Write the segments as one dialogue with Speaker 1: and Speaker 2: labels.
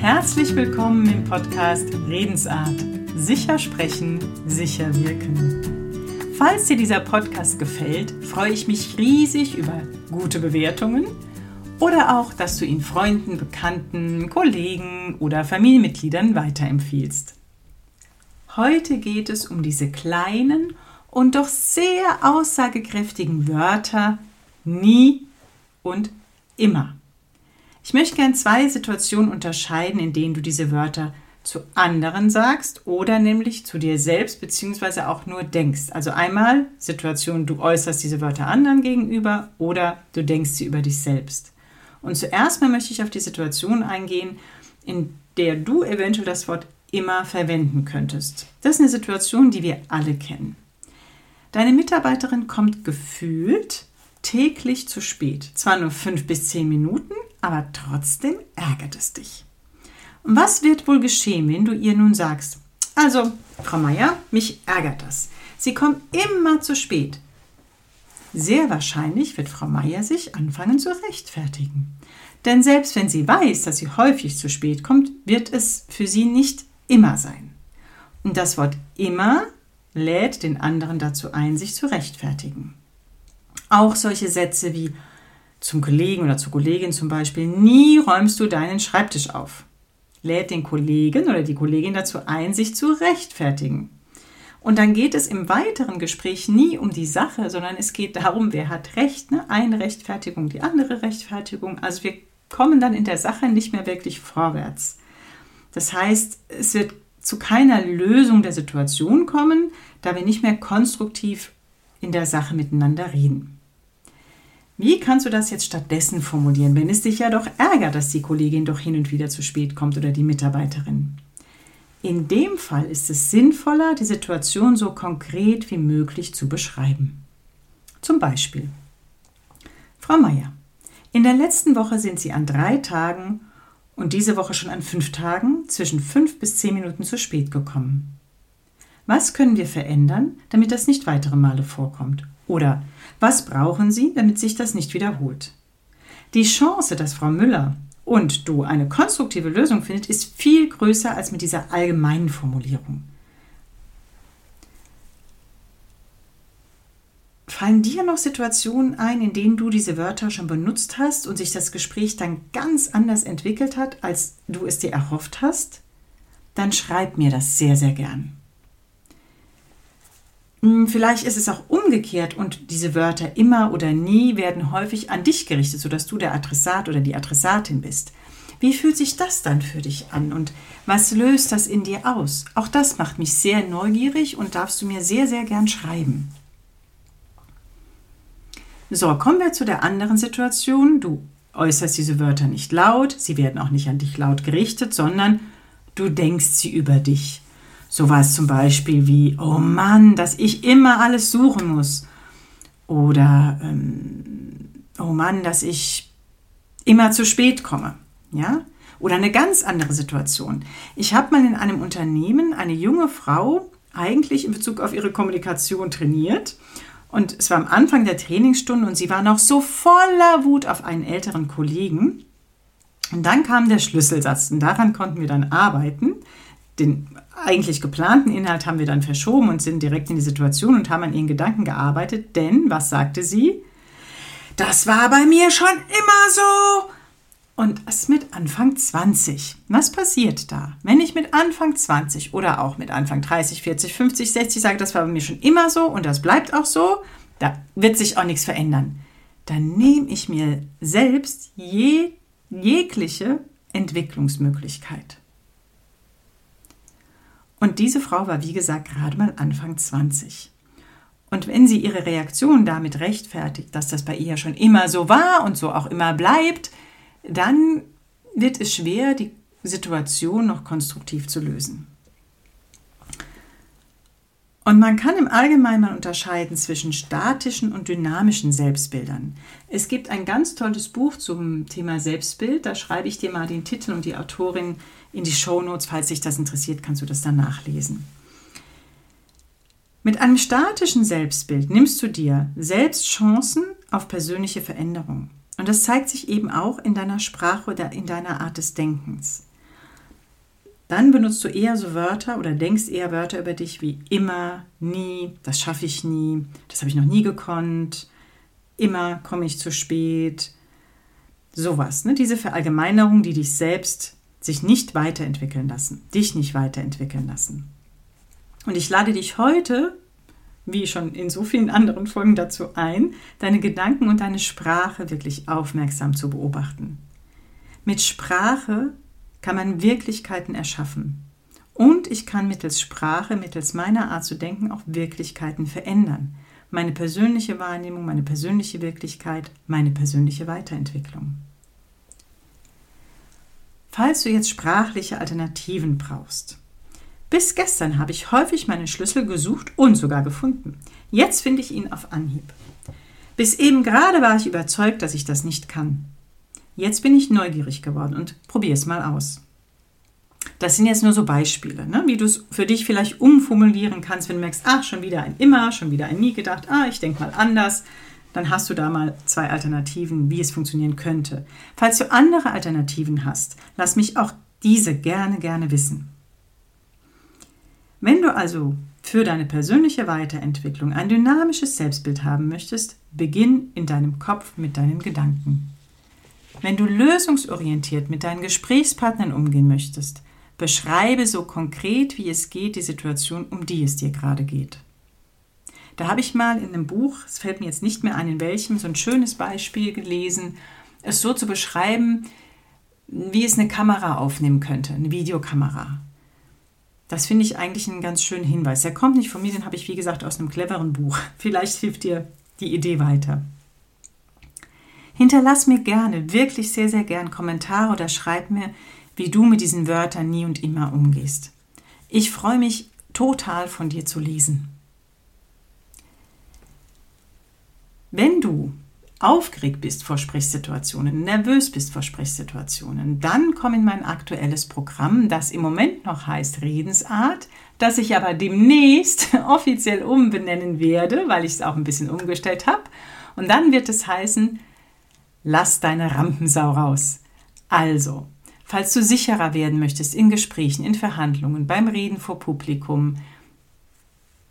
Speaker 1: Herzlich willkommen im Podcast Redensart. Sicher sprechen, sicher wirken. Falls dir dieser Podcast gefällt, freue ich mich riesig über gute Bewertungen oder auch, dass du ihn Freunden, Bekannten, Kollegen oder Familienmitgliedern weiterempfiehlst. Heute geht es um diese kleinen und doch sehr aussagekräftigen Wörter nie und immer. Ich möchte gern zwei Situationen unterscheiden, in denen du diese Wörter zu anderen sagst oder nämlich zu dir selbst beziehungsweise auch nur denkst. Also einmal Situation, du äußerst diese Wörter anderen gegenüber oder du denkst sie über dich selbst. Und zuerst mal möchte ich auf die Situation eingehen, in der du eventuell das Wort immer verwenden könntest. Das ist eine Situation, die wir alle kennen. Deine Mitarbeiterin kommt gefühlt täglich zu spät. Zwar nur fünf bis zehn Minuten, aber trotzdem ärgert es dich. Was wird wohl geschehen, wenn du ihr nun sagst, also, Frau Meier, mich ärgert das. Sie kommt immer zu spät. Sehr wahrscheinlich wird Frau Meier sich anfangen zu rechtfertigen. Denn selbst wenn sie weiß, dass sie häufig zu spät kommt, wird es für sie nicht immer sein. Und das Wort immer lädt den anderen dazu ein, sich zu rechtfertigen. Auch solche Sätze wie zum Kollegen oder zur Kollegin zum Beispiel, nie räumst du deinen Schreibtisch auf. Lädt den Kollegen oder die Kollegin dazu ein, sich zu rechtfertigen. Und dann geht es im weiteren Gespräch nie um die Sache, sondern es geht darum, wer hat Recht. Ne? Eine Rechtfertigung, die andere Rechtfertigung. Also wir kommen dann in der Sache nicht mehr wirklich vorwärts. Das heißt, es wird zu keiner Lösung der Situation kommen, da wir nicht mehr konstruktiv in der Sache miteinander reden. Wie kannst du das jetzt stattdessen formulieren, wenn es dich ja doch ärgert, dass die Kollegin doch hin und wieder zu spät kommt oder die Mitarbeiterin? In dem Fall ist es sinnvoller, die Situation so konkret wie möglich zu beschreiben. Zum Beispiel. Frau Meier, in der letzten Woche sind Sie an drei Tagen und diese Woche schon an fünf Tagen zwischen fünf bis zehn Minuten zu spät gekommen. Was können wir verändern, damit das nicht weitere Male vorkommt? Oder was brauchen Sie, damit sich das nicht wiederholt? Die Chance, dass Frau Müller und du eine konstruktive Lösung findet, ist viel größer als mit dieser allgemeinen Formulierung. Fallen dir noch Situationen ein, in denen du diese Wörter schon benutzt hast und sich das Gespräch dann ganz anders entwickelt hat, als du es dir erhofft hast? Dann schreib mir das sehr, sehr gern. Hm, vielleicht ist es auch umgekehrt und diese Wörter immer oder nie werden häufig an dich gerichtet, sodass du der Adressat oder die Adressatin bist. Wie fühlt sich das dann für dich an und was löst das in dir aus? Auch das macht mich sehr neugierig und darfst du mir sehr, sehr gern schreiben. So, kommen wir zu der anderen Situation. Du äußerst diese Wörter nicht laut, sie werden auch nicht an dich laut gerichtet, sondern du denkst sie über dich. Sowas zum Beispiel wie, oh Mann, dass ich immer alles suchen muss. Oder, ähm, oh Mann, dass ich immer zu spät komme. Ja? Oder eine ganz andere Situation. Ich habe mal in einem Unternehmen eine junge Frau eigentlich in Bezug auf ihre Kommunikation trainiert. Und es war am Anfang der Trainingsstunde und sie war noch so voller Wut auf einen älteren Kollegen. Und dann kam der Schlüsselsatz und daran konnten wir dann arbeiten. Den eigentlich geplanten Inhalt haben wir dann verschoben und sind direkt in die Situation und haben an ihren Gedanken gearbeitet. Denn, was sagte sie? Das war bei mir schon immer so. Und es mit Anfang 20. Was passiert da? Wenn ich mit Anfang 20 oder auch mit Anfang 30, 40, 50, 60 sage, das war bei mir schon immer so und das bleibt auch so, da wird sich auch nichts verändern. Dann nehme ich mir selbst je, jegliche Entwicklungsmöglichkeit. Und diese Frau war, wie gesagt, gerade mal Anfang 20. Und wenn sie ihre Reaktion damit rechtfertigt, dass das bei ihr schon immer so war und so auch immer bleibt, dann wird es schwer, die Situation noch konstruktiv zu lösen. Und man kann im Allgemeinen mal unterscheiden zwischen statischen und dynamischen Selbstbildern. Es gibt ein ganz tolles Buch zum Thema Selbstbild. Da schreibe ich dir mal den Titel und die Autorin in die Show Notes. Falls dich das interessiert, kannst du das dann nachlesen. Mit einem statischen Selbstbild nimmst du dir selbst Chancen auf persönliche Veränderung. Und das zeigt sich eben auch in deiner Sprache oder in deiner Art des Denkens. Dann benutzt du eher so Wörter oder denkst eher Wörter über dich wie immer, nie, das schaffe ich nie, das habe ich noch nie gekonnt, immer komme ich zu spät. Sowas, ne? diese Verallgemeinerung, die dich selbst sich nicht weiterentwickeln lassen, dich nicht weiterentwickeln lassen. Und ich lade dich heute, wie schon in so vielen anderen Folgen dazu ein, deine Gedanken und deine Sprache wirklich aufmerksam zu beobachten. Mit Sprache kann man Wirklichkeiten erschaffen. Und ich kann mittels Sprache, mittels meiner Art zu denken, auch Wirklichkeiten verändern. Meine persönliche Wahrnehmung, meine persönliche Wirklichkeit, meine persönliche Weiterentwicklung. Falls du jetzt sprachliche Alternativen brauchst. Bis gestern habe ich häufig meine Schlüssel gesucht und sogar gefunden. Jetzt finde ich ihn auf Anhieb. Bis eben gerade war ich überzeugt, dass ich das nicht kann. Jetzt bin ich neugierig geworden und probiere es mal aus. Das sind jetzt nur so Beispiele, ne? wie du es für dich vielleicht umformulieren kannst, wenn du merkst, ach, schon wieder ein immer, schon wieder ein nie gedacht, ah, ich denke mal anders. Dann hast du da mal zwei Alternativen, wie es funktionieren könnte. Falls du andere Alternativen hast, lass mich auch diese gerne, gerne wissen. Wenn du also für deine persönliche Weiterentwicklung ein dynamisches Selbstbild haben möchtest, beginn in deinem Kopf mit deinen Gedanken. Wenn du lösungsorientiert mit deinen Gesprächspartnern umgehen möchtest, beschreibe so konkret wie es geht die Situation, um die es dir gerade geht. Da habe ich mal in einem Buch, es fällt mir jetzt nicht mehr ein, in welchem, so ein schönes Beispiel gelesen, es so zu beschreiben, wie es eine Kamera aufnehmen könnte, eine Videokamera. Das finde ich eigentlich einen ganz schönen Hinweis. Der kommt nicht von mir, den habe ich, wie gesagt, aus einem cleveren Buch. Vielleicht hilft dir die Idee weiter. Hinterlass mir gerne, wirklich sehr, sehr gern Kommentare oder schreib mir, wie du mit diesen Wörtern nie und immer umgehst. Ich freue mich total von dir zu lesen. Wenn du aufgeregt bist vor Sprechsituationen, nervös bist vor Sprechsituationen, dann komm in mein aktuelles Programm, das im Moment noch heißt Redensart, das ich aber demnächst offiziell umbenennen werde, weil ich es auch ein bisschen umgestellt habe. Und dann wird es heißen Lass deine Rampensau raus. Also, falls du sicherer werden möchtest in Gesprächen, in Verhandlungen, beim Reden vor Publikum,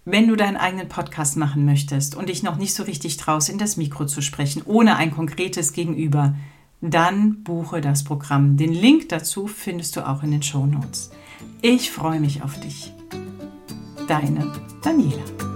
Speaker 1: wenn du deinen eigenen Podcast machen möchtest und dich noch nicht so richtig traust, in das Mikro zu sprechen, ohne ein konkretes Gegenüber, dann buche das Programm. Den Link dazu findest du auch in den Show Notes. Ich freue mich auf dich. Deine Daniela.